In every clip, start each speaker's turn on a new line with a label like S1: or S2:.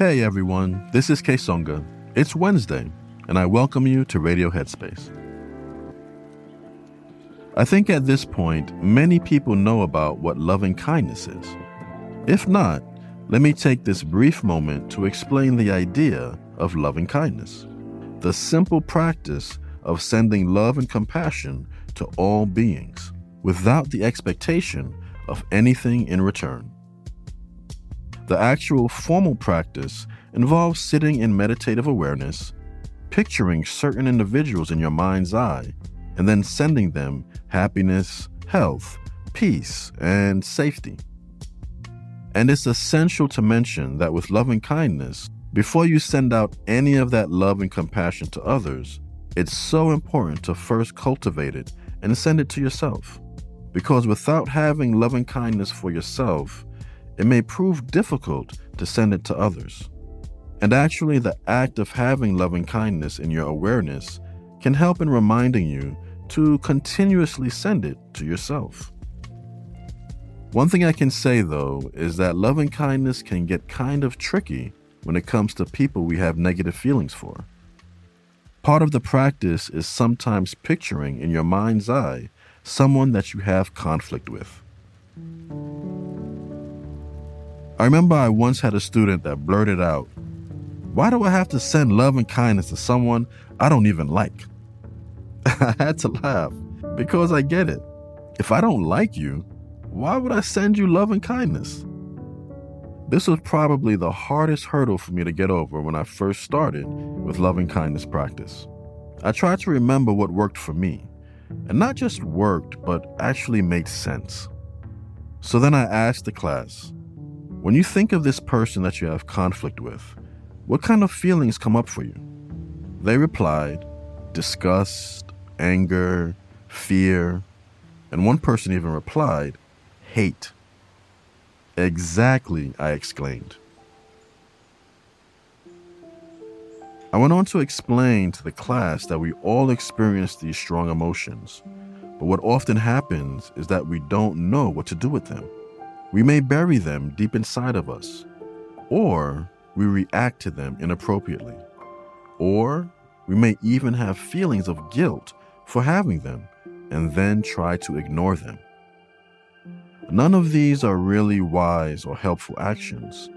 S1: Hey everyone, this is Kessonga. It's Wednesday, and I welcome you to Radio Headspace. I think at this point, many people know about what loving kindness is. If not, let me take this brief moment to explain the idea of loving kindness the simple practice of sending love and compassion to all beings without the expectation of anything in return. The actual formal practice involves sitting in meditative awareness, picturing certain individuals in your mind's eye, and then sending them happiness, health, peace, and safety. And it's essential to mention that with loving kindness, before you send out any of that love and compassion to others, it's so important to first cultivate it and send it to yourself. Because without having loving kindness for yourself, it may prove difficult to send it to others. And actually, the act of having loving kindness in your awareness can help in reminding you to continuously send it to yourself. One thing I can say though is that loving kindness can get kind of tricky when it comes to people we have negative feelings for. Part of the practice is sometimes picturing in your mind's eye someone that you have conflict with. I remember I once had a student that blurted out, Why do I have to send love and kindness to someone I don't even like? I had to laugh because I get it. If I don't like you, why would I send you love and kindness? This was probably the hardest hurdle for me to get over when I first started with loving kindness practice. I tried to remember what worked for me, and not just worked, but actually made sense. So then I asked the class when you think of this person that you have conflict with, what kind of feelings come up for you? They replied disgust, anger, fear, and one person even replied, hate. Exactly, I exclaimed. I went on to explain to the class that we all experience these strong emotions, but what often happens is that we don't know what to do with them. We may bury them deep inside of us, or we react to them inappropriately, or we may even have feelings of guilt for having them and then try to ignore them. None of these are really wise or helpful actions,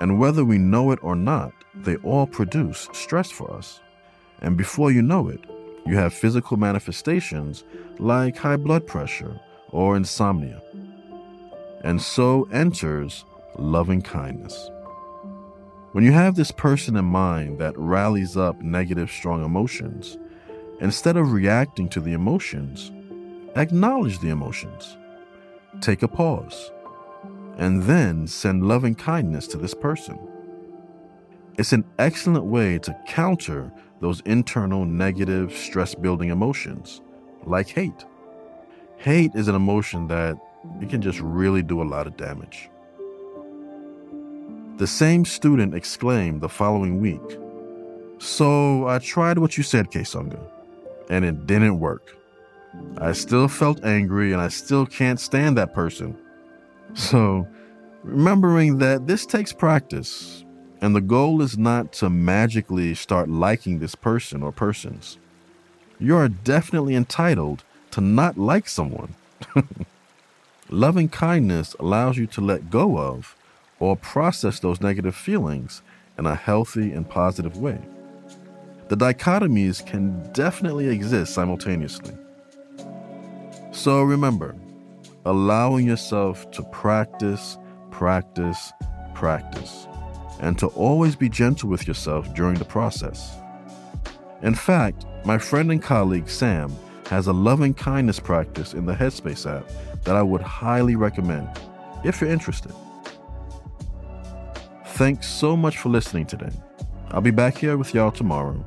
S1: and whether we know it or not, they all produce stress for us. And before you know it, you have physical manifestations like high blood pressure or insomnia. And so enters loving kindness. When you have this person in mind that rallies up negative, strong emotions, instead of reacting to the emotions, acknowledge the emotions. Take a pause, and then send loving kindness to this person. It's an excellent way to counter those internal negative, stress building emotions, like hate. Hate is an emotion that it can just really do a lot of damage. The same student exclaimed the following week, So I tried what you said, Kessonga, and it didn't work. I still felt angry and I still can't stand that person. So, remembering that this takes practice, and the goal is not to magically start liking this person or persons. You are definitely entitled to not like someone. Loving kindness allows you to let go of or process those negative feelings in a healthy and positive way. The dichotomies can definitely exist simultaneously. So remember, allowing yourself to practice, practice, practice, and to always be gentle with yourself during the process. In fact, my friend and colleague Sam has a loving kindness practice in the Headspace app that I would highly recommend if you're interested. Thanks so much for listening today. I'll be back here with y'all tomorrow.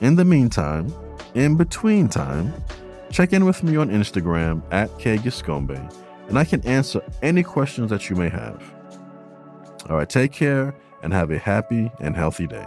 S1: In the meantime, in between time, check in with me on Instagram at Kgiscombe, and I can answer any questions that you may have. All right, take care and have a happy and healthy day.